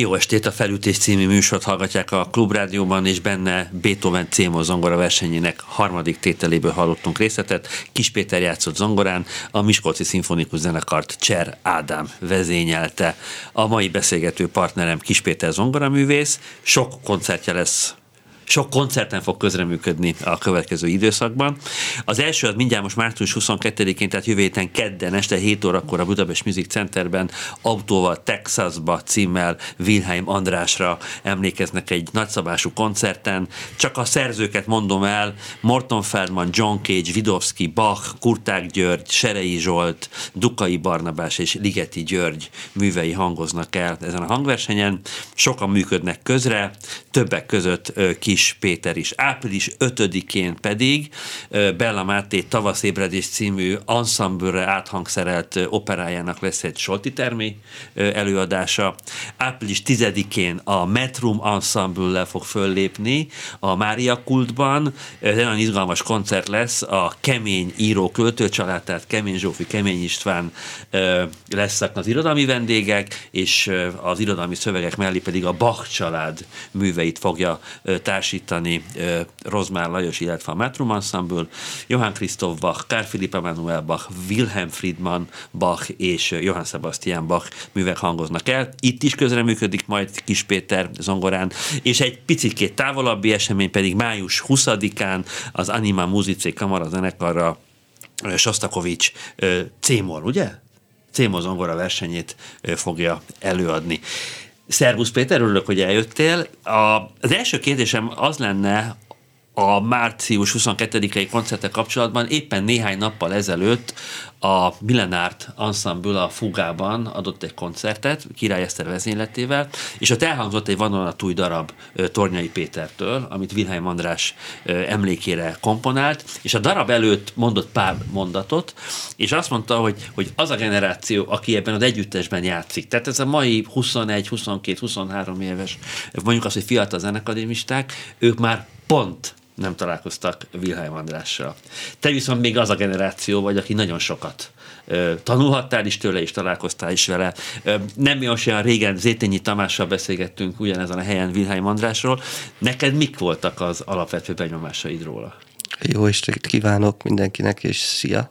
Jó estét, a Felütés című műsort hallgatják a Klubrádióban, és benne Beethoven Cémo zongora versenyének harmadik tételéből hallottunk részletet. Kis Péter játszott zongorán, a Miskolci Szimfonikus Zenekart Cser Ádám vezényelte. A mai beszélgető partnerem Kis Péter zongoraművész, sok koncertje lesz sok koncerten fog közreműködni a következő időszakban. Az első az mindjárt most március 22-én, tehát jövő héten kedden este 7 órakor a Budapest Music Centerben autóval Texasba címmel Wilhelm Andrásra emlékeznek egy nagyszabású koncerten. Csak a szerzőket mondom el, Morton Feldman, John Cage, Vidovski, Bach, Kurták György, Serei Zsolt, Dukai Barnabás és Ligeti György művei hangoznak el ezen a hangversenyen. Sokan működnek közre, többek között kis Kis Péter is. Április 5-én pedig Bella Máté Tavaszébredés című ensemble áthangszerelt operájának lesz egy Solti Termi előadása. Április 10-én a Metrum ensemble fog föllépni a Mária Kultban. Ez egy nagyon izgalmas koncert lesz. A Kemény író költőcsalád, tehát Kemény Zsófi, Kemény István lesznek az irodalmi vendégek, és az irodalmi szövegek mellé pedig a Bach család műveit fogja társ társítani Rozmár Lajos, illetve a Metrum Ensemble, Johann Christoph Bach, Karl Philipp Emanuel Bach, Wilhelm Friedmann Bach és Johann Sebastian Bach művek hangoznak el. Itt is közreműködik majd Kis Péter zongorán, és egy picit távolabbi esemény pedig május 20-án az Anima Musice Kamara zenekarra Sostakovics Cémor, ugye? Cémor zongora versenyét fogja előadni. Szervusz Péter, örülök, hogy eljöttél. A, az első kérdésem az lenne, a március 22-i koncertek kapcsolatban éppen néhány nappal ezelőtt a Millenárt Ensemble a Fugában adott egy koncertet, Király Eszter vezényletével, és ott elhangzott egy vadonatúj darab Tornyai Pétertől, amit Wilhelm András emlékére komponált, és a darab előtt mondott pár mondatot, és azt mondta, hogy, hogy az a generáció, aki ebben az együttesben játszik, tehát ez a mai 21, 22, 23 éves, mondjuk azt, hogy fiatal zenekadémisták, ők már pont nem találkoztak Wilhelm Andrással. Te viszont még az a generáció vagy, aki nagyon sokat tanulhattál is tőle, és találkoztál is vele. Nem olyan régen Zétényi Tamással beszélgettünk ugyanezen a helyen Wilhelm Andrásról. Neked mik voltak az alapvető benyomásaid róla? Jó estét kívánok mindenkinek, és szia!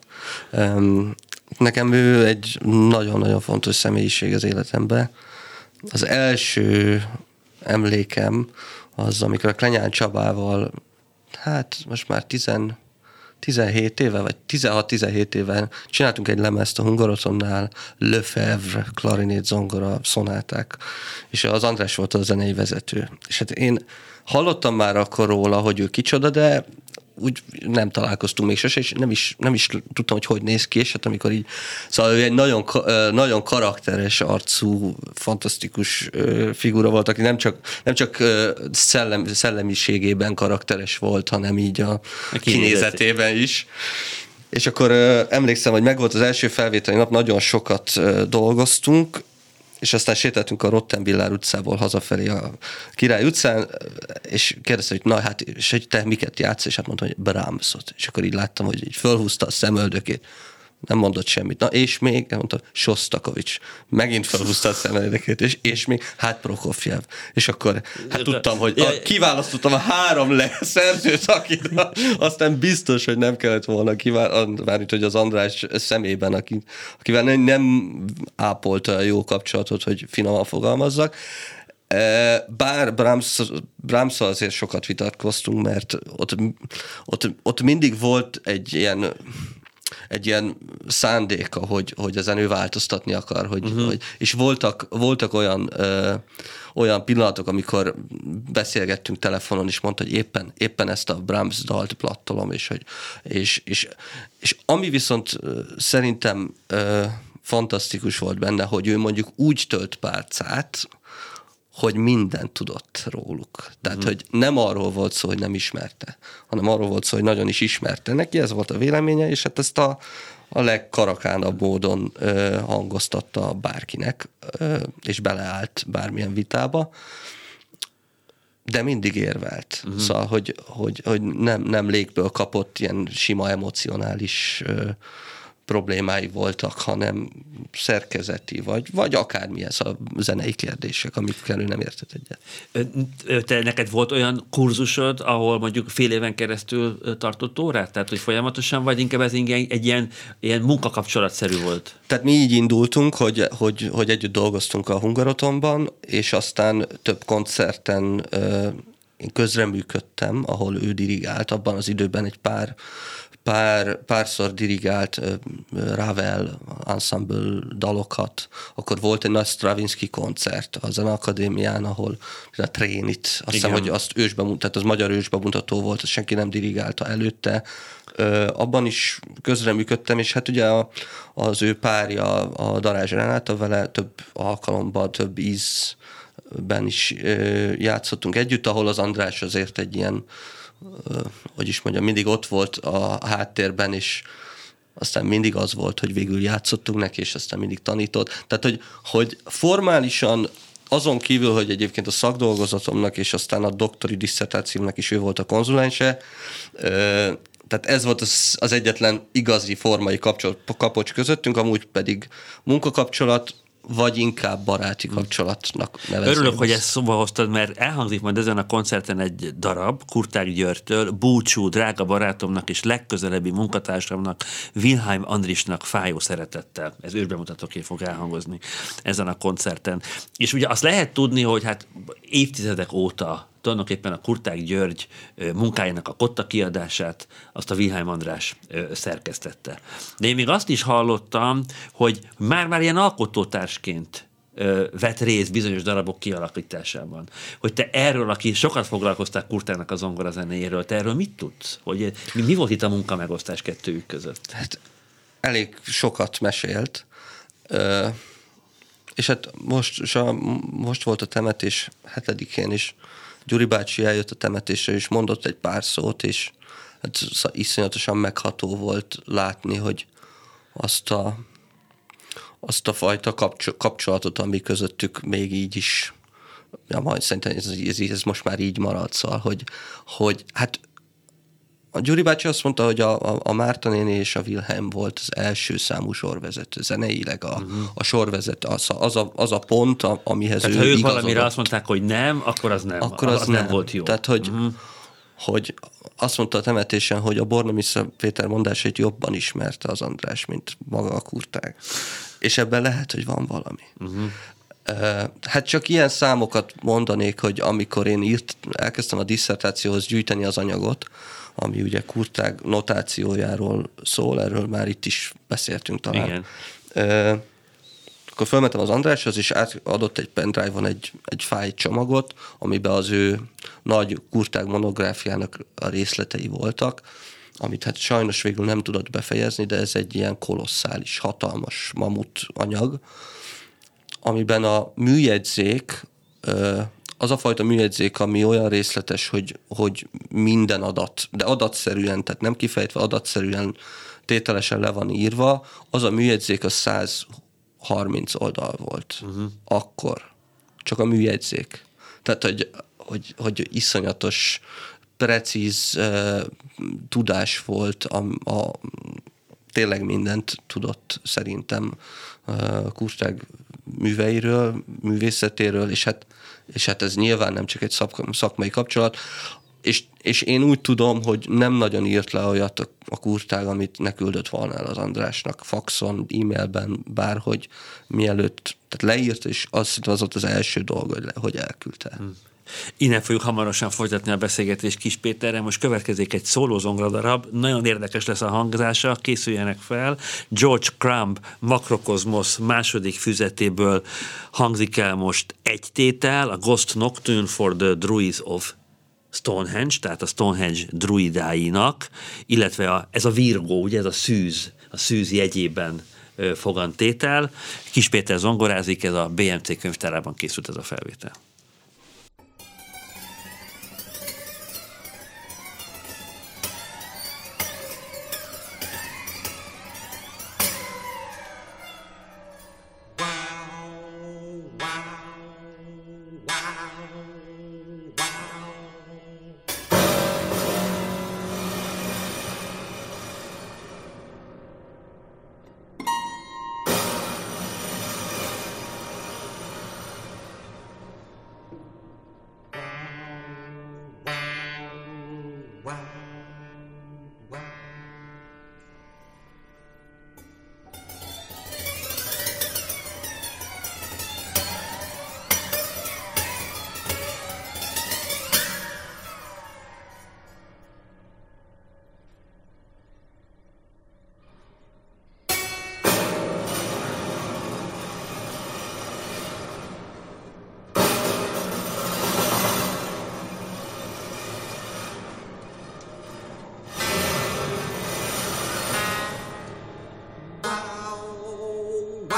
Nekem ő egy nagyon-nagyon fontos személyiség az életemben. Az első emlékem az, amikor a Klenyán Csabával hát most már 10, 17 éve, vagy 16-17 éve csináltunk egy lemezt a Hungarotonnál, Lefebvre, klarinét, zongora, szonáták, és az András volt a zenei vezető. És hát én hallottam már akkor róla, hogy ő kicsoda, de úgy nem találkoztunk még sose, és nem is, nem is tudtam, hogy hogy néz ki, és hát amikor így, szóval ő egy nagyon, nagyon karakteres arcú, fantasztikus figura volt, aki nem csak, nem csak szellem, szellemiségében karakteres volt, hanem így a, a kinézetében is. És akkor emlékszem, hogy megvolt az első felvételi nap, nagyon sokat dolgoztunk, és aztán sétáltunk a Rottenbillár utcából hazafelé a Király utcán, és kérdezte, hogy na hát, és hogy te miket játsz, és hát mondtam, hogy Brahmsot. És akkor így láttam, hogy így fölhúzta a szemöldökét nem mondott semmit. Na és még, mondta, Sostakovics. Megint felhúzta a szemelédeket, és, és még, hát Prokofjev. És akkor hát tudtam, hogy a, kiválasztottam a három le szerzőt, akit aztán biztos, hogy nem kellett volna kiválasztani, hogy az András szemében, aki, akivel nem, nem ápolta a jó kapcsolatot, hogy finoman fogalmazzak. E, bár Brahms, brahms azért sokat vitatkoztunk, mert ott, ott, ott mindig volt egy ilyen egy ilyen szándéka, hogy, hogy ezen ő változtatni akar, hogy, uh-huh. hogy és voltak, voltak olyan ö, olyan pillanatok, amikor beszélgettünk telefonon, és mondta, hogy éppen, éppen ezt a Brahms dalt plattolom, és, hogy, és, és, és ami viszont szerintem ö, fantasztikus volt benne, hogy ő mondjuk úgy tölt párcát, hogy mindent tudott róluk. Tehát, mm. hogy nem arról volt szó, hogy nem ismerte, hanem arról volt szó, hogy nagyon is ismerte. Neki ez volt a véleménye, és hát ezt a, a legkarakánabb módon ö, hangoztatta bárkinek, ö, és beleállt bármilyen vitába, de mindig érvelt. Uh-huh. Szóval, hogy, hogy, hogy nem, nem légből kapott ilyen sima emocionális ö, problémái voltak, hanem szerkezeti, vagy, vagy akármilyen a zenei kérdések, amikkel ő nem értett egyet. Te neked volt olyan kurzusod, ahol mondjuk fél éven keresztül tartott órát? Tehát, hogy folyamatosan, vagy inkább ez egy ilyen, ilyen munkakapcsolatszerű volt? Tehát mi így indultunk, hogy, hogy, hogy együtt dolgoztunk a Hungarotonban, és aztán több koncerten én közreműködtem, ahol ő dirigált, abban az időben egy pár pár, párszor dirigált Ravel ensemble dalokat, akkor volt egy nagy Stravinsky koncert a Zeneakadémián, ahol a Trénit, azt hiszem, hogy azt ősbe, tehát az magyar ősbemutató volt, azt senki nem dirigálta előtte, abban is közreműködtem, és hát ugye a, az ő párja, a Darázs Renáta vele több alkalommal, több ízben is játszottunk együtt, ahol az András azért egy ilyen hogy is mondjam, mindig ott volt a háttérben, és aztán mindig az volt, hogy végül játszottunk neki, és aztán mindig tanított. Tehát, hogy, hogy formálisan azon kívül, hogy egyébként a szakdolgozatomnak és aztán a doktori disszertációmnak is ő volt a konzulense, tehát ez volt az, az egyetlen igazi formai kapcsolat, kapocs közöttünk, amúgy pedig munkakapcsolat, vagy inkább baráti kapcsolatnak nevezném. Örülök, hogy ezt szóba hoztad, mert elhangzik majd ezen a koncerten egy darab, Kurtág Györgytől, búcsú, drága barátomnak és legközelebbi munkatársamnak, Wilhelm Andrisnak fájó szeretettel. Ez ősbemutatóként fog elhangozni ezen a koncerten. És ugye azt lehet tudni, hogy hát évtizedek óta tulajdonképpen a Kurták György munkájának a kotta kiadását, azt a Wilhelm András szerkesztette. De én még azt is hallottam, hogy már-már ilyen alkotótársként vett részt bizonyos darabok kialakításában. Hogy te erről, aki sokat foglalkoztál Kurtának a zongora zenéjéről, te erről mit tudsz? Hogy mi, mi volt itt a munka megosztás kettőjük között? Hát elég sokat mesélt, és hát most, most volt a temetés hetedikén is, Gyuri bácsi eljött a temetésre, és mondott egy pár szót, és hát iszonyatosan megható volt látni, hogy azt a, azt a fajta kapcsolatot, ami közöttük még így is ja, majd szerintem ez, ez, ez most már így marad, szóval, hogy, hogy hát a Gyuri bácsi azt mondta, hogy a, a, a Márta néni és a Wilhelm volt az első számú sorvezető, zeneileg a, uh-huh. a sorvezető, az, az, a, az a pont, a, amihez Tehát ő ha ők valamire azt mondták, hogy nem, akkor az nem, akkor az, az nem. nem volt jó. Tehát, hogy, uh-huh. hogy azt mondta a temetésen, hogy a Bornomisza Péter mondásait jobban ismerte az András, mint maga a kurtág. És ebben lehet, hogy van valami. Uh-huh. Hát csak ilyen számokat mondanék, hogy amikor én írt, elkezdtem a disszertációhoz gyűjteni az anyagot, ami ugye kurtág notációjáról szól, erről már itt is beszéltünk talán. Igen. E, akkor felmentem az Andráshoz, és adott egy pendrive-on egy, egy fáj csomagot, amiben az ő nagy kurtág monográfiának a részletei voltak, amit hát sajnos végül nem tudott befejezni, de ez egy ilyen kolosszális, hatalmas mamut anyag, amiben a műjegyzék az a fajta műjegyzék, ami olyan részletes, hogy, hogy minden adat, de adatszerűen, tehát nem kifejtve adatszerűen tételesen le van írva, az a műjegyzék a 130 oldal volt. Uh-huh. Akkor. Csak a műjegyzék. Tehát, hogy, hogy, hogy iszonyatos, precíz uh, tudás volt, a, a, tényleg mindent tudott szerintem uh, Kurtág műveiről, művészetéről, és hát és hát ez nyilván nem csak egy szakmai kapcsolat, és, és én úgy tudom, hogy nem nagyon írt le olyat a, a kurtág, amit ne küldött volna el az Andrásnak faxon, e-mailben, bárhogy mielőtt, tehát leírt, és azt az ott az első dolog, hogy, hogy elküldte. Hmm. Innen fogjuk hamarosan folytatni a beszélgetést Kis Péterrel. Most következik egy szólózongra darab, nagyon érdekes lesz a hangzása, készüljenek fel. George Crumb Makrokozmosz második füzetéből hangzik el most egy tétel, a Ghost Nocturne for the Druids of Stonehenge, tehát a Stonehenge druidáinak, illetve a, ez a virgó, ugye ez a szűz, a szűz jegyében fogantétel. Kis Péter zongorázik, ez a BMC könyvtárában készült ez a felvétel.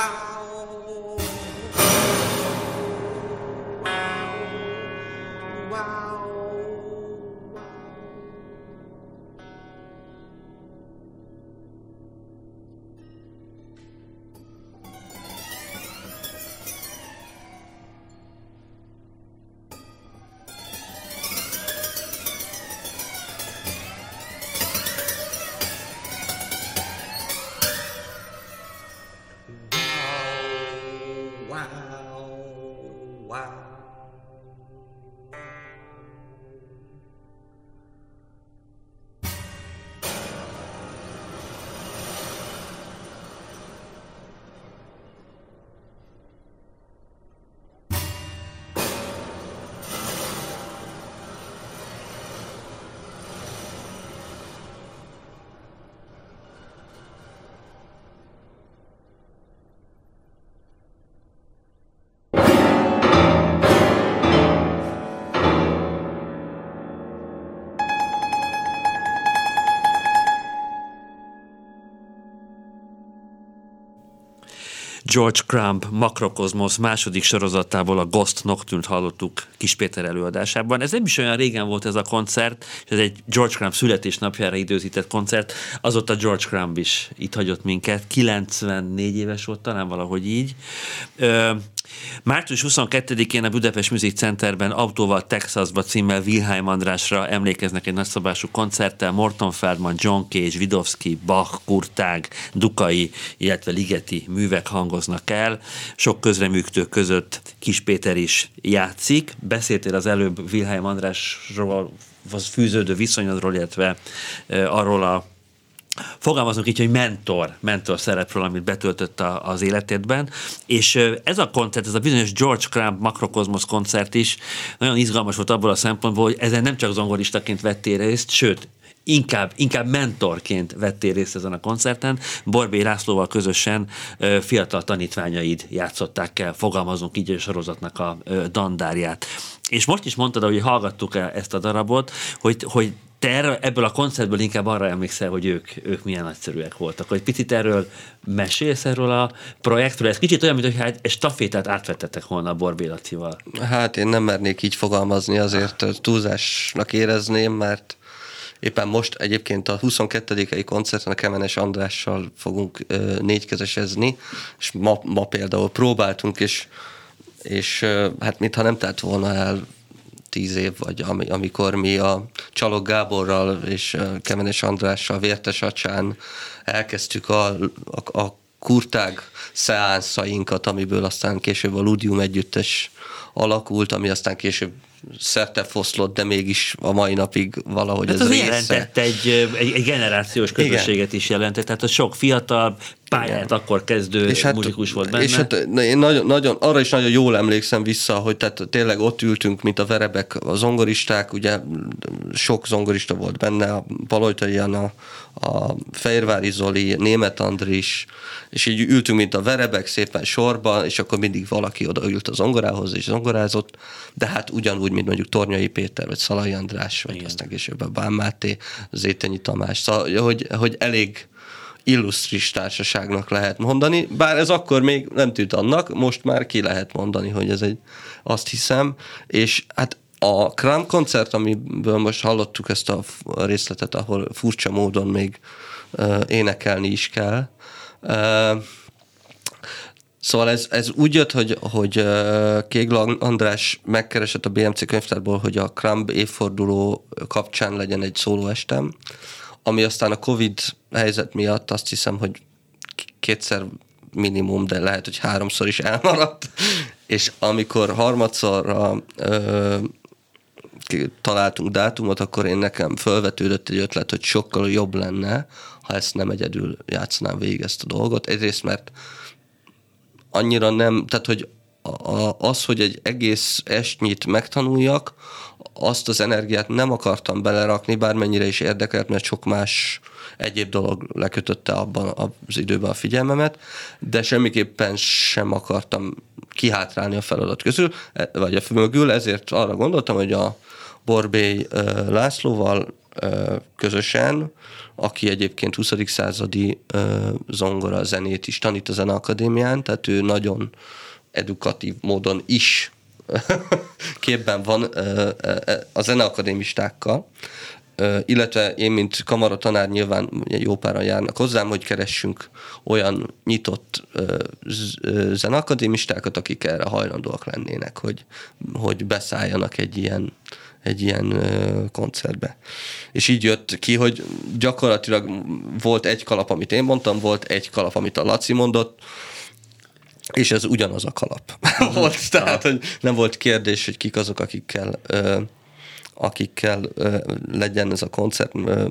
Jehová George Crumb Makrokozmosz második sorozatából a Ghost Nocturne-t hallottuk Kis Péter előadásában. Ez nem is olyan régen volt ez a koncert, és ez egy George Crumb születésnapjára időzített koncert. Azóta George Crumb is itt hagyott minket, 94 éves volt talán valahogy így. Március 22-én a Budapest Music Centerben Autóval Texasba címmel Wilhelm Andrásra emlékeznek egy nagyszabású koncerttel Morton Feldman, John Cage, Vidovsky, Bach, Kurtág, Dukai, illetve Ligeti művek hangoznak el. Sok közreműködő között Kis Péter is játszik. Beszéltél az előbb Wilhelm Andrásról, az fűződő viszonyodról, illetve arról a fogalmazunk így, hogy mentor, mentor szerepről, amit betöltött a, az életedben, és ez a koncert, ez a bizonyos George Crumb Makrokozmosz koncert is nagyon izgalmas volt abból a szempontból, hogy ezen nem csak zongoristaként vettél részt, sőt, inkább, inkább mentorként vettél részt ezen a koncerten. Borbé Lászlóval közösen fiatal tanítványaid játszották el, fogalmazunk így a sorozatnak a dandárját. És most is mondtad, hogy hallgattuk ezt a darabot, hogy, hogy te ebből a koncertből inkább arra emlékszel, hogy ők, ők milyen nagyszerűek voltak. Hogy picit erről mesélsz erről a projektről? Ez kicsit olyan, mintha egy stafétát átvettetek volna a Borbé Lacival. Hát én nem mernék így fogalmazni, azért túlzásnak érezném, mert éppen most egyébként a 22. koncerten a Kemenes Andrással fogunk négykezesezni, és ma, ma például próbáltunk, és, és hát mintha nem telt volna el tíz év, vagy ami, amikor mi a Csalog Gáborral és Kemenes Andrással Vértes Acsán elkezdtük a, a, a kurtág szeánszainkat, amiből aztán később a Ludium együttes alakult, ami aztán később szerte foszlott, de mégis a mai napig valahogy hát ez, ez része. jelentett egy, egy, egy generációs közösséget Igen. is jelentett, tehát a sok fiatal, pályát Igen. akkor kezdő és hát, muzikus volt benne. És hát én nagyon, nagyon, arra is nagyon jól emlékszem vissza, hogy tehát tényleg ott ültünk, mint a verebek, a zongoristák, ugye sok zongorista volt benne, a Palojtai Anna, a Fejérvári Zoli, Német Andris, és így ültünk, mint a verebek szépen sorban, és akkor mindig valaki odaült a zongorához, és zongorázott, de hát ugyanúgy, mint mondjuk Tornyai Péter, vagy Szalai András, vagy Igen. aztán később a Bán Máté, Zétenyi Tamás, szóval, hogy, hogy elég illusztris társaságnak lehet mondani, bár ez akkor még nem tűnt annak, most már ki lehet mondani, hogy ez egy, azt hiszem, és hát a Kram koncert, amiből most hallottuk ezt a részletet, ahol furcsa módon még uh, énekelni is kell, uh, Szóval ez, ez úgy jött, hogy, hogy Kégla András megkeresett a BMC könyvtárból, hogy a Kramb évforduló kapcsán legyen egy szólóestem, ami aztán a Covid helyzet miatt azt hiszem, hogy kétszer minimum, de lehet, hogy háromszor is elmaradt, és amikor harmadszorra ö, találtunk dátumot, akkor én nekem felvetődött egy ötlet, hogy sokkal jobb lenne, ha ezt nem egyedül játszanám végig ezt a dolgot. Egyrészt, mert annyira nem, tehát hogy az, hogy egy egész estnyit megtanuljak, azt az energiát nem akartam belerakni, bármennyire is érdekelt, mert sok más egyéb dolog lekötötte abban az időben a figyelmemet, de semmiképpen sem akartam kihátrálni a feladat közül, e, vagy a mögül, ezért arra gondoltam, hogy a Borbély Lászlóval közösen, aki egyébként 20. századi zongora zenét is tanít a Zeneakadémián, tehát ő nagyon edukatív módon is képben van a zeneakadémistákkal, illetve én, mint kamaratanár nyilván jó páran járnak hozzám, hogy keressünk olyan nyitott zeneakadémistákat, akik erre hajlandóak lennének, hogy, hogy beszálljanak egy ilyen, egy ilyen koncertbe. És így jött ki, hogy gyakorlatilag volt egy kalap, amit én mondtam, volt egy kalap, amit a Laci mondott, és ez ugyanaz a kalap volt. Tehát, hogy nem volt kérdés, hogy kik azok, akikkel akikkel ö, legyen ez a koncert ö,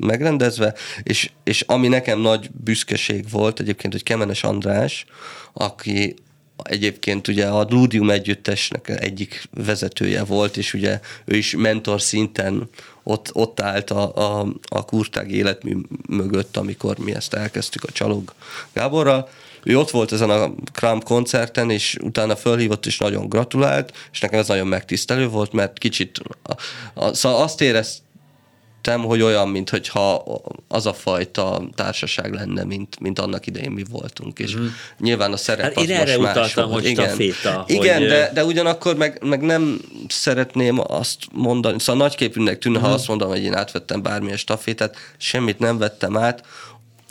megrendezve, és, és ami nekem nagy büszkeség volt egyébként, hogy Kemenes András, aki egyébként ugye a Ludium együttesnek egyik vezetője volt, és ugye ő is mentor szinten ott, ott állt a, a, a kurtág életmű mögött, amikor mi ezt elkezdtük a Csalog Gáborral, ő ott volt ezen a Kram koncerten, és utána fölhívott, és nagyon gratulált, és nekem ez nagyon megtisztelő volt, mert kicsit, a, a, szóval azt éreztem, hogy olyan, mintha az a fajta társaság lenne, mint, mint annak idején mi voltunk. És mm. nyilván a szerep hát az én erre más utaltam, hogy igen, staféta. Igen, hogy... de, de ugyanakkor meg, meg nem szeretném azt mondani, szóval nagyképűnek tűnne, mm. ha azt mondom, hogy én átvettem bármilyen stafétát, semmit nem vettem át,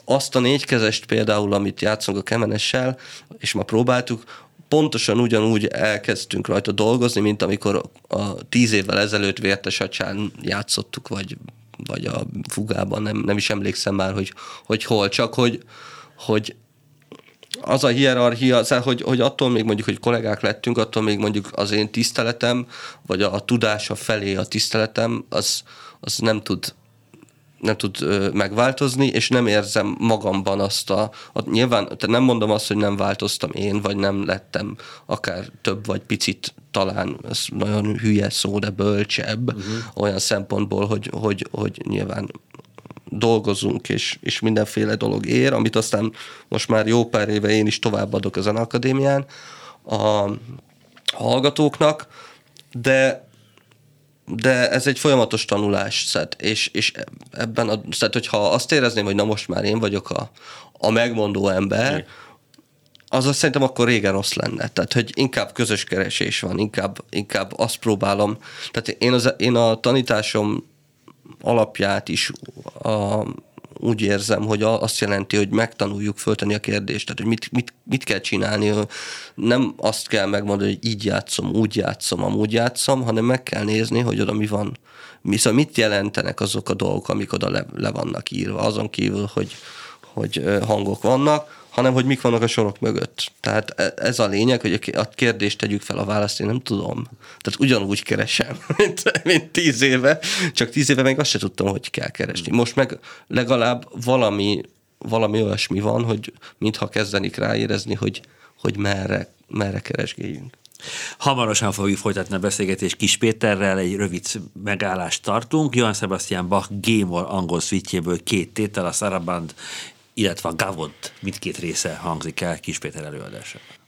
azt a négykezest például, amit játszunk a kemenessel, és ma próbáltuk, pontosan ugyanúgy elkezdtünk rajta dolgozni, mint amikor a tíz évvel ezelőtt Vértes acsán játszottuk, vagy, vagy a fugában, nem, nem is emlékszem már, hogy, hogy hol, csak hogy, hogy az a hierarchia, szóval, hogy, hogy attól még mondjuk, hogy kollégák lettünk, attól még mondjuk az én tiszteletem, vagy a, a tudása felé a tiszteletem, az, az nem tud nem tud megváltozni, és nem érzem magamban azt a, a nyilván, tehát nem mondom azt, hogy nem változtam én, vagy nem lettem akár több vagy picit talán, ez nagyon hülye szó, de bölcsebb uh-huh. olyan szempontból, hogy, hogy, hogy nyilván dolgozunk, és, és mindenféle dolog ér, amit aztán most már jó pár éve én is továbbadok az akadémián a hallgatóknak, de de ez egy folyamatos tanulás, szed, és, és ebben, a, szed, hogyha azt érezném, hogy na most már én vagyok a, a megmondó ember, az azt szerintem akkor régen rossz lenne. Tehát, hogy inkább közös keresés van, inkább, inkább azt próbálom. Tehát én, az, én a tanításom alapját is a, úgy érzem, hogy azt jelenti, hogy megtanuljuk föltenni a kérdést, tehát hogy mit, mit, mit kell csinálni. Nem azt kell megmondani, hogy így játszom, úgy játszom, amúgy játszom, hanem meg kell nézni, hogy oda mi van. Mi, szóval mit jelentenek azok a dolgok, amik oda le, le vannak írva, azon kívül, hogy, hogy hangok vannak, hanem hogy mik vannak a sorok mögött. Tehát e, ez a lényeg, hogy a kérdést tegyük fel, a választ én nem tudom. Tehát ugyanúgy keresem, mint, mint tíz éve, csak tíz éve meg azt se tudtam, hogy kell keresni. Most meg legalább valami, valami olyasmi van, hogy mintha kezdenik ráérezni, hogy, hogy merre, merre keresgéljünk. Hamarosan fogjuk folytatni a beszélgetést Kis Péterrel, egy rövid megállást tartunk. Johann Sebastian Bach Gémor angol szvítjéből két tétel, a Saraband illetve a Gavod mindkét része hangzik el Kis Péter előadásában.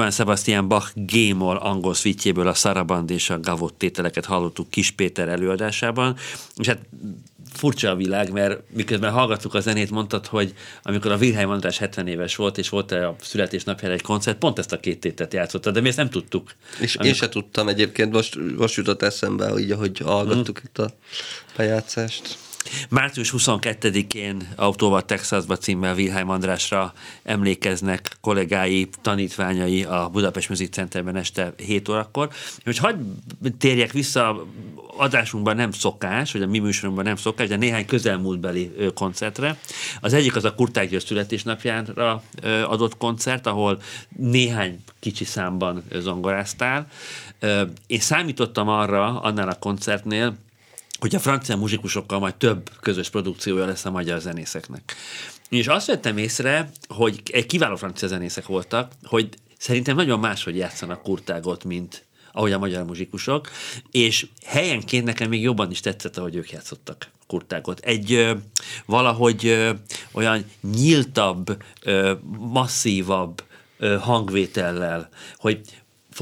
Johann Sebastian Bach G-moll angol szvítjéből a Saraband és a Gavot tételeket hallottuk Kis Péter előadásában, és hát furcsa a világ, mert miközben hallgattuk a zenét, mondtad, hogy amikor a Wilhelm András 70 éves volt, és volt a születésnapjára egy koncert, pont ezt a két tétet játszotta, de mi ezt nem tudtuk. És amikor... én se tudtam egyébként, most, most jutott eszembe, így, ahogy hallgattuk mm. itt a bejátszást. Március 22-én Autóval Texasba címmel Wilhelm Andrásra emlékeznek kollégái, tanítványai a Budapest Music Centerben este 7 órakor. Hogy hagyd térjek vissza, adásunkban nem szokás, vagy a mi műsorunkban nem szokás, de néhány közelmúltbeli koncertre. Az egyik az a Kurták György születésnapjára adott koncert, ahol néhány kicsi számban zongoráztál. Én számítottam arra annál a koncertnél, hogy a francia muzsikusokkal majd több közös produkciója lesz a magyar zenészeknek. És azt vettem észre, hogy egy kiváló francia zenészek voltak, hogy szerintem nagyon máshogy játszanak kurtágot, mint ahogy a magyar muzsikusok, és helyenként nekem még jobban is tetszett, ahogy ők játszottak kurtágot. Egy ö, valahogy ö, olyan nyíltabb, ö, masszívabb ö, hangvétellel, hogy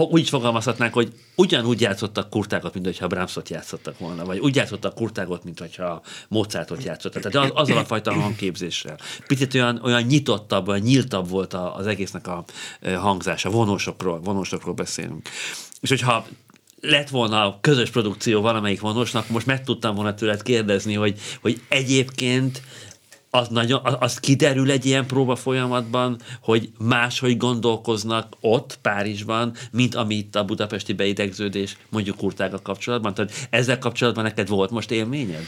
úgy fogalmazhatnánk, hogy ugyanúgy játszottak kurtákat, mint hogyha Brahmsot játszottak volna, vagy úgy játszottak kurtágot, mint hogyha Mozartot játszottak. Tehát az, azzal a fajta hangképzéssel. Picit olyan, olyan nyitottabb, olyan nyíltabb volt az egésznek a hangzása. Vonósokról, vonósokról beszélünk. És hogyha lett volna közös produkció valamelyik vonósnak, most meg tudtam volna tőled kérdezni, hogy, hogy egyébként az, nagyon, az kiderül egy ilyen próba folyamatban, hogy máshogy gondolkoznak ott, Párizsban, mint ami itt a budapesti beidegződés mondjuk kurtága kapcsolatban. Tehát ezzel kapcsolatban neked volt most élményed?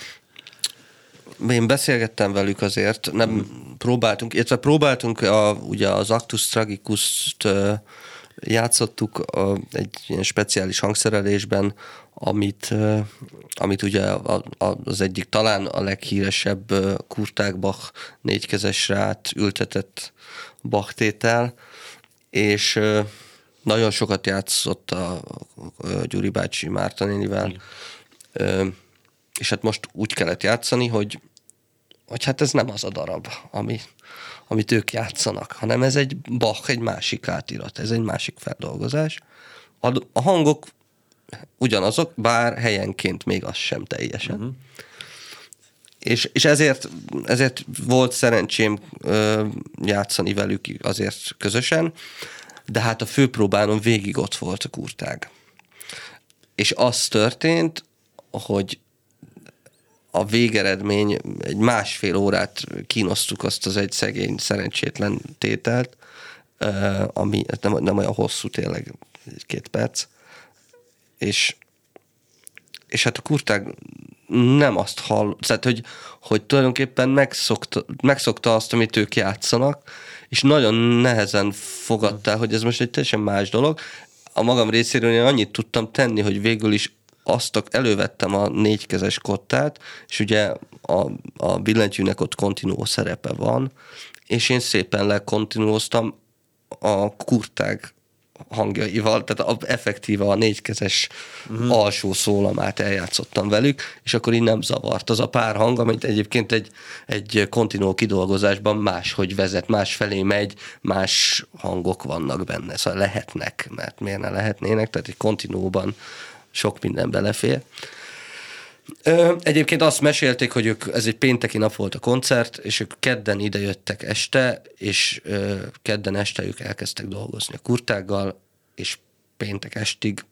Én beszélgettem velük azért, nem hmm. próbáltunk, illetve próbáltunk a, ugye az Actus Tragicus-t játszottuk a, egy ilyen speciális hangszerelésben, amit, amit ugye az egyik talán a leghíresebb Kurták Bach négykezesre át ültetett Bach tétel, és nagyon sokat játszott a Gyuri bácsi Márta nénivel, és hát most úgy kellett játszani, hogy, hogy hát ez nem az a darab, ami, amit ők játszanak, hanem ez egy Bach, egy másik átirat, ez egy másik feldolgozás. A, a hangok ugyanazok, bár helyenként még az sem teljesen. Uh-huh. És, és ezért, ezért volt szerencsém ö, játszani velük azért közösen, de hát a főpróbánon végig ott volt a kurtág. És az történt, hogy a végeredmény, egy másfél órát kínosztuk azt az egy szegény, szerencsétlen tételt, ami nem, nem olyan hosszú, tényleg két perc, és, és hát a kurtág nem azt hall, tehát hogy, hogy tulajdonképpen megszokta, megszokta azt, amit ők játszanak, és nagyon nehezen fogadta, hogy ez most egy teljesen más dolog. A magam részéről én annyit tudtam tenni, hogy végül is azt elővettem a négykezes kottát, és ugye a, a billentyűnek ott kontinuó szerepe van, és én szépen lekontinuóztam a kurtág hangjaival, tehát a, effektíve a négykezes uh-huh. alsó szólamát eljátszottam velük, és akkor így nem zavart. Az a pár hang, amit egyébként egy, egy kontinuó kidolgozásban máshogy vezet, más felé megy, más hangok vannak benne, szóval lehetnek, mert miért ne lehetnének, tehát egy kontinuóban sok minden belefér. Egyébként azt mesélték, hogy ők, ez egy pénteki nap volt a koncert, és ők kedden idejöttek este, és kedden este ők elkezdtek dolgozni a kurtággal, és péntek estig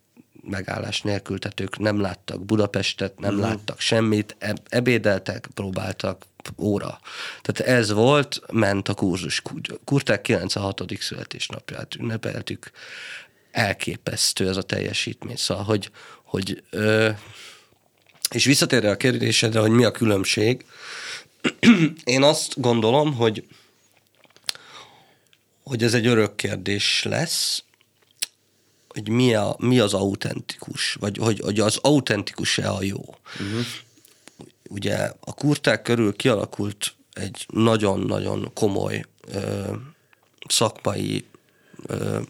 megállás nélkül, tehát ők nem láttak Budapestet, nem uh-huh. láttak semmit, ebédeltek, próbáltak, óra. Tehát ez volt, ment a kurzus. Kurták 96. születésnapját ünnepeltük, elképesztő ez a teljesítmény. Szóval, hogy, hogy ö, és visszatérve a kérdésedre, hogy mi a különbség, én azt gondolom, hogy hogy ez egy örök kérdés lesz, hogy mi, a, mi az autentikus, vagy hogy, hogy az autentikus-e a jó. Uh-huh. Ugye a kurták körül kialakult egy nagyon-nagyon komoly ö, szakmai, ö,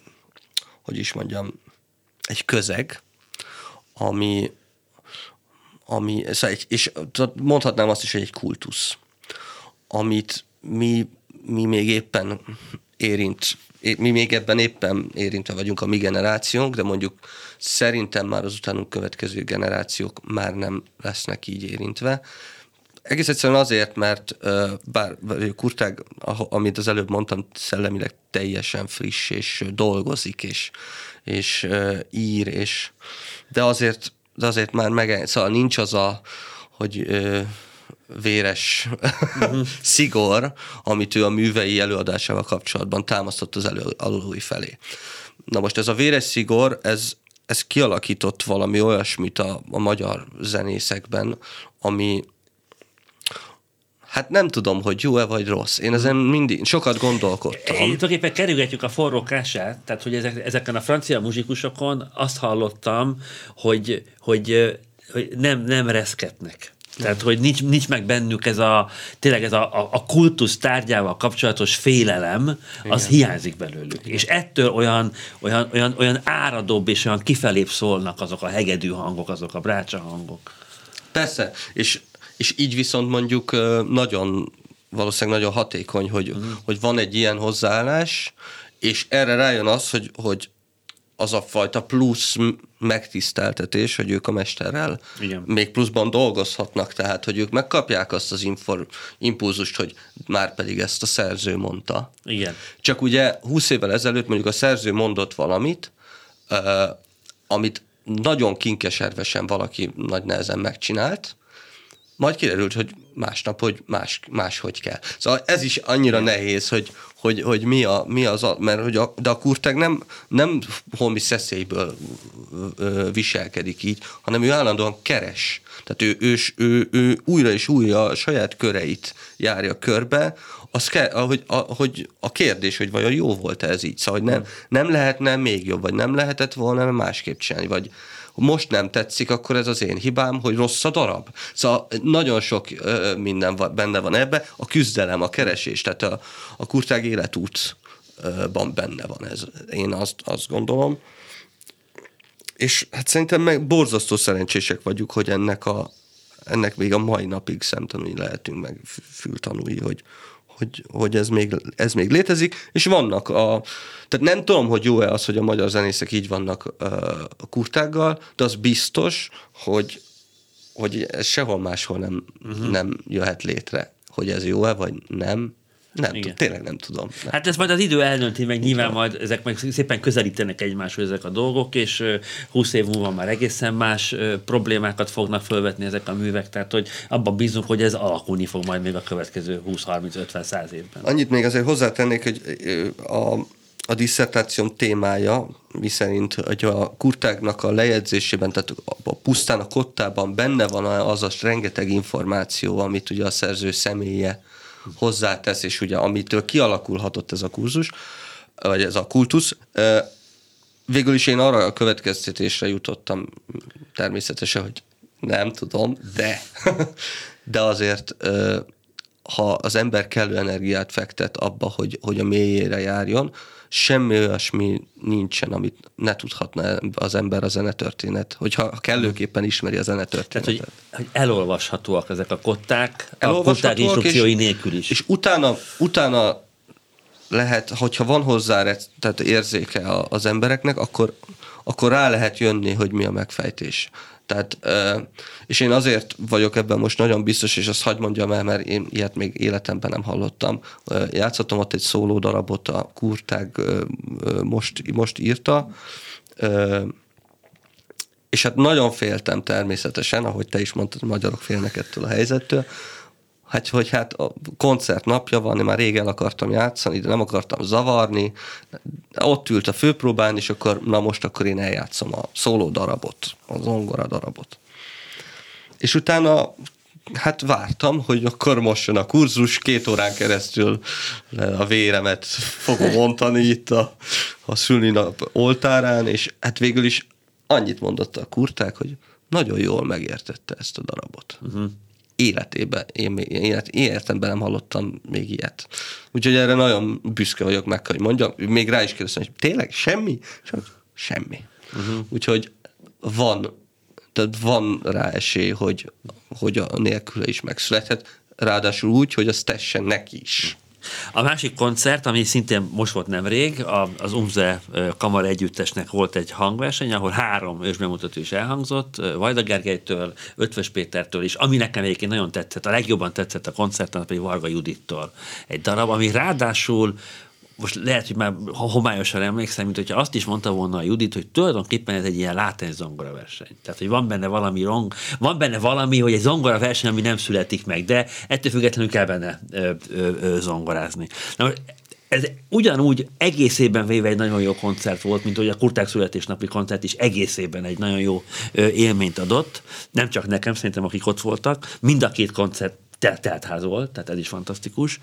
hogy is mondjam, egy közeg, ami, ami szóval és mondhatnám azt is, hogy egy kultusz, amit mi, mi még éppen érint mi még ebben éppen érintve vagyunk a mi generációnk, de mondjuk szerintem már az utánunk következő generációk már nem lesznek így érintve. Egész egyszerűen azért, mert bár Kurtág, amit az előbb mondtam, szellemileg teljesen friss, és dolgozik, és, és ír, és de azért, de azért már meg, szóval nincs az a, hogy véres uh-huh. szigor, amit ő a művei előadásával kapcsolatban támasztott az előadói felé. Na most ez a véres szigor, ez, ez kialakított valami olyasmit a, a magyar zenészekben, ami, Hát nem tudom, hogy jó-e vagy rossz. Én ezen mindig sokat gondolkodtam. Én tulajdonképpen kerülgetjük a forró kását, tehát hogy ezek, ezeken a francia muzsikusokon azt hallottam, hogy, hogy, hogy nem, nem reszketnek. Tehát, hogy nincs, nincs meg bennük ez a, tényleg ez a, a, a kultusz tárgyával kapcsolatos félelem, az Igen. hiányzik belőlük. Igen. És ettől olyan, olyan, olyan, olyan áradóbb és olyan kifelébb szólnak azok a hegedű hangok, azok a brácsa hangok. Persze, és, és így viszont mondjuk nagyon, valószínűleg nagyon hatékony, hogy, uh-huh. hogy van egy ilyen hozzáállás, és erre rájön az, hogy, hogy az a fajta plusz megtiszteltetés, hogy ők a mesterrel Igen. még pluszban dolgozhatnak, tehát hogy ők megkapják azt az infor, impulzust, hogy már pedig ezt a szerző mondta. Igen. Csak ugye 20 évvel ezelőtt mondjuk a szerző mondott valamit, uh, amit nagyon kinkeservesen valaki nagy nehezen megcsinált, majd kiderült, hogy másnap, hogy más, máshogy kell. Szóval ez is annyira nehéz, hogy, hogy, hogy mi, a, mi az, a, mert hogy a, de a kurteg nem, nem holmi szeszélyből viselkedik így, hanem ő állandóan keres. Tehát ő, ő, ő, ő újra és újra a saját köreit járja körbe, az kell, ahogy, ahogy a kérdés, hogy vajon jó volt ez így, szóval hogy nem, nem lehetne még jobb, vagy nem lehetett volna másképp csinálni, vagy, most nem tetszik, akkor ez az én hibám, hogy rossz a darab. Szóval nagyon sok ö, minden van, benne van ebbe, a küzdelem, a keresés, tehát a, a kurtág életútban benne van ez. Én azt, azt gondolom. És hát szerintem meg borzasztó szerencsések vagyunk, hogy ennek a ennek még a mai napig szemtanúi lehetünk, meg fültanúi, hogy, hogy, hogy ez, még, ez még létezik, és vannak a... Tehát nem tudom, hogy jó-e az, hogy a magyar zenészek így vannak a kurtággal, de az biztos, hogy, hogy ez sehol máshol nem, uh-huh. nem jöhet létre. Hogy ez jó-e, vagy nem, nem, Igen. tényleg nem tudom. Nem. Hát ez majd az idő elnönti, meg nyilván majd ezek meg szépen közelítenek egymáshoz ezek a dolgok, és 20 év múlva már egészen más problémákat fognak felvetni ezek a művek, tehát hogy abban bízunk, hogy ez alakulni fog majd még a következő 20-30-50-100 évben. Annyit még azért hozzátennék, hogy a, a diszertációm témája, miszerint hogy a kurtágnak a lejegyzésében, tehát a pusztán a kottában benne van az a rengeteg információ, amit ugye a szerző személye hozzátesz, és ugye amitől kialakulhatott ez a kurzus, vagy ez a kultusz, végül is én arra a következtetésre jutottam természetesen, hogy nem tudom, de, de azért ha az ember kellő energiát fektet abba, hogy, hogy a mélyére járjon, semmi olyasmi nincsen, amit ne tudhatna az ember a zenetörténet, hogyha kellőképpen ismeri a zenetörténetet. Tehát, hogy, hogy elolvashatóak ezek a kották, a kották instrukciói nélkül is. És utána, utána lehet, hogyha van hozzá tehát érzéke az embereknek, akkor, akkor rá lehet jönni, hogy mi a megfejtés. Tehát, és én azért vagyok ebben most nagyon biztos, és azt hagyd mondjam el, mert én ilyet még életemben nem hallottam. Játszottam ott egy szóló darabot, a Kurtág most, most írta, és hát nagyon féltem természetesen, ahogy te is mondtad, magyarok félnek ettől a helyzettől, hát, hogy hát a koncert napja van, én már rég el akartam játszani, de nem akartam zavarni, ott ült a főpróbán, és akkor na most akkor én eljátszom a szóló darabot, a zongora darabot. És utána hát vártam, hogy akkor most jön a kurzus, két órán keresztül a véremet fogom montani itt a, a szülnap oltárán, és hát végül is annyit mondott a kurták, hogy nagyon jól megértette ezt a darabot. Uh-huh életében, én, én élet, életemben nem hallottam még ilyet. Úgyhogy erre nagyon büszke vagyok meg, hogy mondjam. Még rá is kérdeztem, hogy tényleg semmi? Csak semmi. Uh-huh. Úgyhogy van, tehát van rá esély, hogy, hogy a nélküle is megszülethet, ráadásul úgy, hogy azt tessen neki is. A másik koncert, ami szintén most volt nemrég, az Umze Kamara Együttesnek volt egy hangverseny, ahol három ősbemutató is elhangzott, Vajda Gergelytől, Ötvös Pétertől is, ami nekem egyébként nagyon tetszett, a legjobban tetszett a koncerten, pedig Varga Judittól. Egy darab, ami ráadásul most lehet, hogy már homályosan emlékszem, mint hogyha azt is mondta volna a Judit, hogy tulajdonképpen ez egy ilyen látens zongora verseny. Tehát, hogy van benne valami rong, van benne valami, hogy egy zongora verseny, ami nem születik meg, de ettől függetlenül kell benne ö, ö, ö, zongorázni. Na, most ez ugyanúgy egészében véve egy nagyon jó koncert volt, mint hogy a Kurták születésnapi koncert is egészében egy nagyon jó élményt adott. Nem csak nekem, szerintem akik ott voltak. Mind a két koncert telt ház volt, tehát ez is fantasztikus,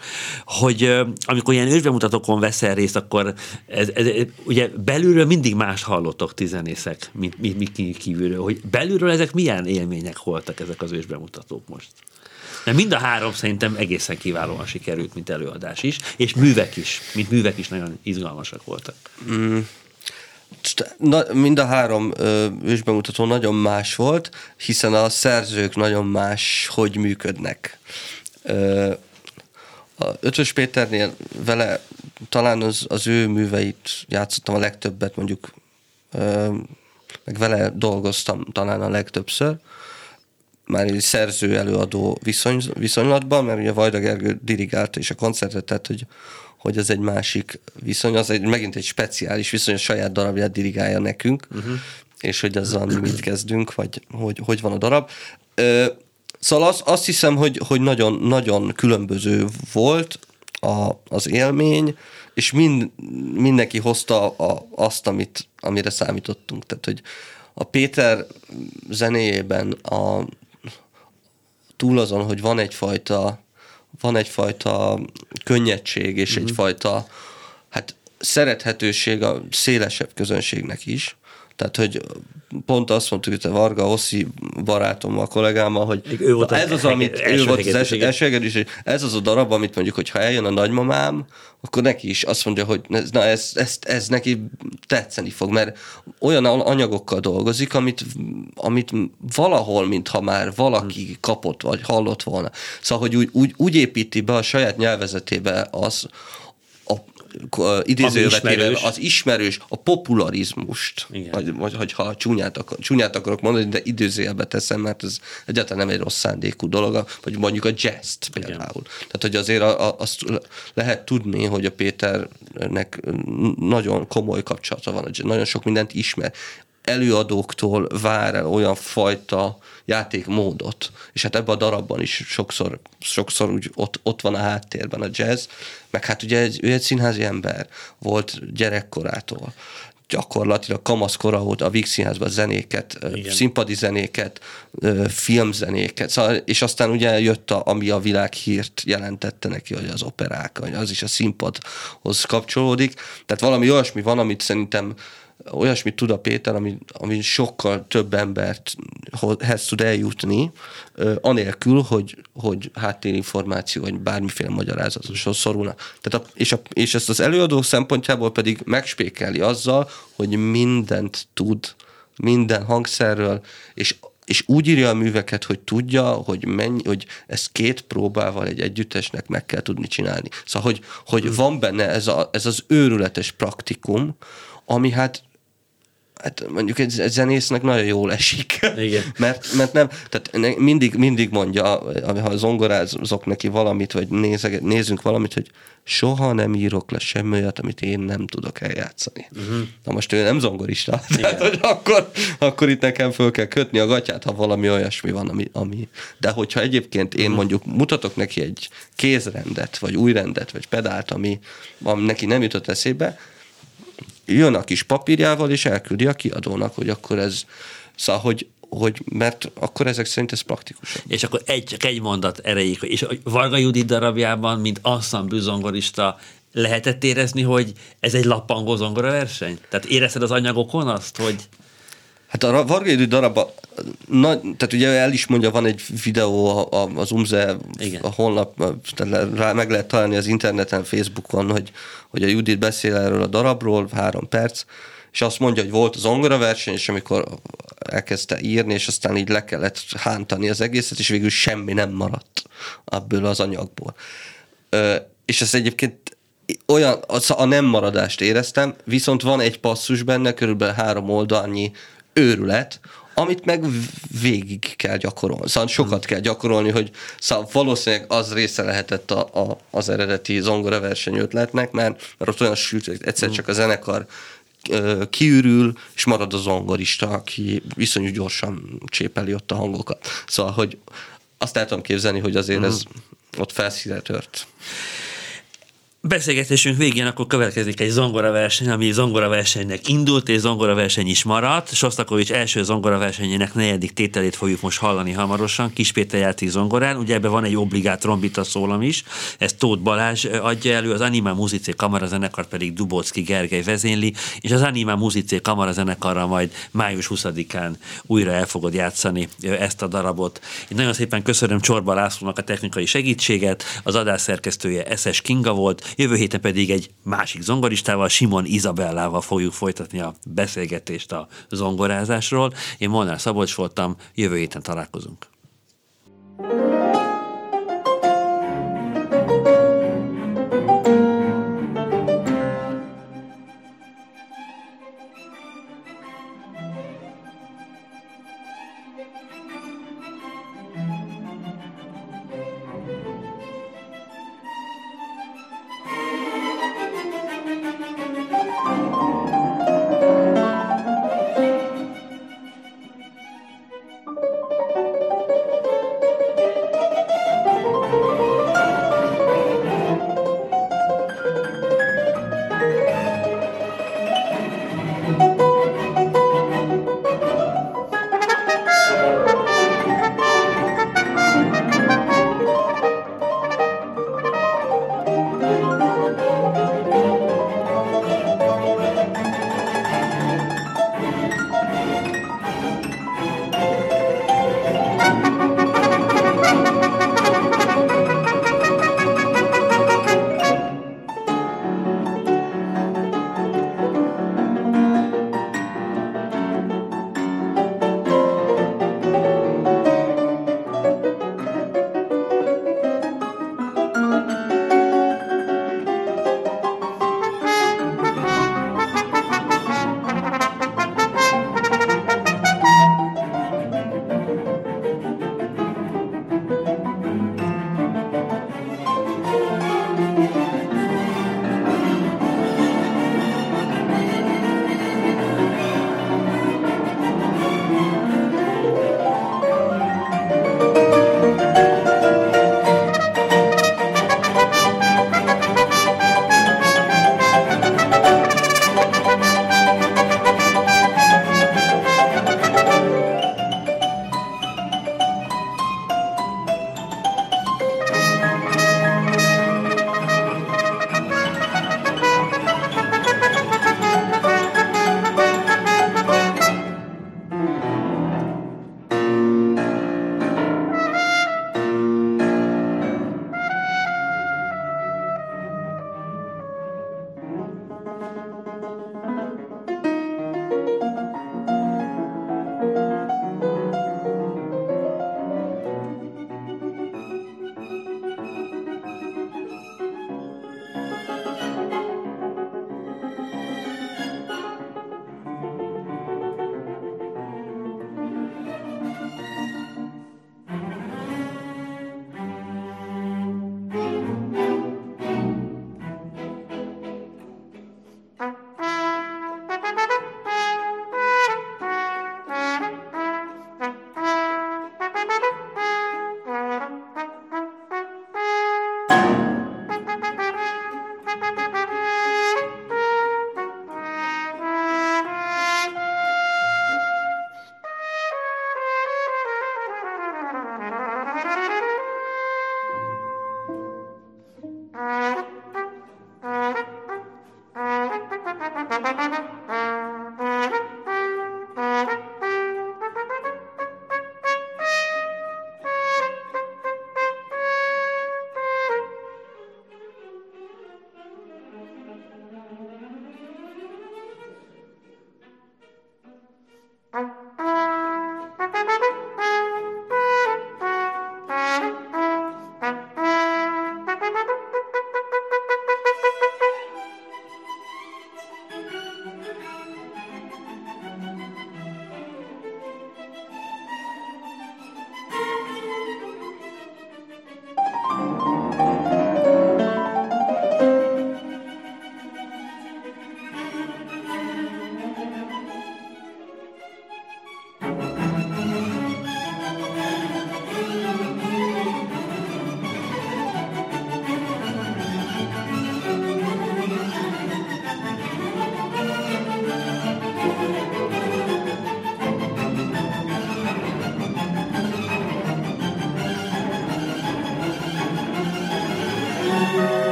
hogy amikor ilyen ősbemutatókon veszel részt, akkor ez, ez, ugye belülről mindig más hallottok tizenészek, mint, mint, mint kívülről, hogy belülről ezek milyen élmények voltak ezek az ősbemutatók most? Mert mind a három szerintem egészen kiválóan sikerült, mint előadás is, és művek is, mint művek is nagyon izgalmasak voltak. Mm. Na, mind a három ö, ősbemutató nagyon más volt, hiszen a szerzők nagyon más, hogy működnek. Ö, a Ötös Péternél vele talán az, az ő műveit játszottam a legtöbbet, mondjuk ö, meg vele dolgoztam talán a legtöbbször, már egy szerző előadó viszony, viszonylatban, mert ugye Vajda Gergő dirigálta is a koncertet, tehát hogy hogy az egy másik viszony, az egy, megint egy speciális viszony, a saját darabját dirigálja nekünk, uh-huh. és hogy azzal mi mit kezdünk, vagy hogy, hogy van a darab. Ö, szóval az, azt hiszem, hogy, hogy nagyon, nagyon különböző volt a, az élmény, és mind, mindenki hozta a, azt, amit, amire számítottunk. Tehát, hogy a Péter zenéjében a, túl azon, hogy van egyfajta van egyfajta könnyedség és mm-hmm. egyfajta hát szerethetőség a szélesebb közönségnek is. Tehát, hogy pont azt mondtuk hogy a Varga Oszi barátommal, a kollégámmal, hogy ő volt ez az, amit ő volt az első, ez az a darab, amit mondjuk, hogy ha eljön a nagymamám, akkor neki is azt mondja, hogy na ez, ez, ez neki tetszeni fog, mert olyan anyagokkal dolgozik, amit, amit valahol, mintha már valaki kapott, vagy hallott volna. Szóval, hogy úgy, úgy, úgy építi be a saját nyelvezetébe az, idézővetével az ismerős, a popularizmust, Igen. vagy, vagy, vagy ha csúnyát, akar, csúnyát akarok mondani, de időzőjelbe teszem, mert ez egyáltalán nem egy rossz szándékú dolog, vagy mondjuk a jazz például. Igen. Tehát, hogy azért a, a, azt lehet tudni, hogy a Péternek nagyon komoly kapcsolata van, nagyon sok mindent ismer előadóktól vár el olyan fajta játékmódot, és hát ebben a darabban is sokszor, sokszor úgy ott, ott van a háttérben a jazz, meg hát ugye egy, ő egy színházi ember volt gyerekkorától, gyakorlatilag kamaszkora óta a Víg Színházban zenéket, Igen. színpadi zenéket, filmzenéket, szóval, és aztán ugye jött, a, ami a világhírt jelentette neki, hogy az operák, az is a színpadhoz kapcsolódik. Tehát valami olyasmi van, amit szerintem olyasmit tud a Péter, ami, ami sokkal több embert hez tud eljutni, anélkül, hogy, hogy háttérinformáció, vagy bármiféle magyarázatoshoz szorulna. Tehát a, és, a, és ezt az előadó szempontjából pedig megspékeli azzal, hogy mindent tud, minden hangszerről, és és úgy írja a műveket, hogy tudja, hogy, mennyi, hogy ezt két próbával egy együttesnek meg kell tudni csinálni. Szóval, hogy, hogy van benne ez, a, ez az őrületes praktikum, ami hát hát mondjuk egy, egy zenésznek nagyon jól esik. Igen. mert, mert nem, tehát mindig, mindig mondja, ha zongorázok neki valamit, vagy nézeg, nézzünk valamit, hogy soha nem írok le semmi olyat, amit én nem tudok eljátszani. Uh-huh. Na most ő nem zongorista, Igen. tehát hogy akkor, akkor itt nekem föl kell kötni a gatyát, ha valami olyasmi van, ami, ami... de hogyha egyébként én uh-huh. mondjuk mutatok neki egy kézrendet, vagy új rendet, vagy pedált, ami, ami neki nem jutott eszébe, jön a kis papírjával, és elküldi a kiadónak, hogy akkor ez, szóval, hogy, hogy mert akkor ezek szerint ez praktikus. És akkor egy, csak egy mondat erejéig, és Varga Judit darabjában, mint ensemble zongorista, lehetett érezni, hogy ez egy lappangó zongora verseny? Tehát érezted az anyagokon azt, hogy... Hát a Varga Judit darabban na, tehát ugye el is mondja, van egy videó az UMZE Igen. a honlap, tehát rá meg lehet találni az interneten, Facebookon, hogy, hogy a Judit beszél erről a darabról, három perc, és azt mondja, hogy volt az zongora verseny, és amikor elkezdte írni, és aztán így le kellett hántani az egészet, és végül semmi nem maradt ebből az anyagból. és ezt egyébként olyan, a nem maradást éreztem, viszont van egy passzus benne, körülbelül három oldalnyi őrület, amit meg végig kell gyakorolni. Szóval sokat kell gyakorolni, hogy szóval valószínűleg az része lehetett a, a, az eredeti zongora verseny ötletnek, mert, mert ott olyan sült, hogy egyszer csak a zenekar kiürül, és marad a zongorista, aki viszonyú gyorsan csépeli ott a hangokat. Szóval, hogy azt el tudom képzelni, hogy azért ez mm. ott felszíre tört. Beszélgetésünk végén akkor következik egy zongoraverseny, ami zongoraversenynek indult, és zongoraverseny is maradt. Sostakovics első zongoraversenyének negyedik tételét fogjuk most hallani hamarosan, Kis Péter játék zongorán. Ugye ebben van egy obligát trombita szólam is, ezt Tóth Balázs adja elő, az Anima Muzicé Kamara zenekar pedig Dubocki Gergely vezényli, és az Anima Muzicé Kamara zenekarra majd május 20-án újra el fogod játszani ezt a darabot. Én nagyon szépen köszönöm Csorba Lászlónak a technikai segítséget, az adás szerkesztője SS Kinga volt, Jövő héten pedig egy másik zongoristával, Simon Izabellával fogjuk folytatni a beszélgetést a zongorázásról. Én Molnár Szabolcs voltam, jövő héten találkozunk.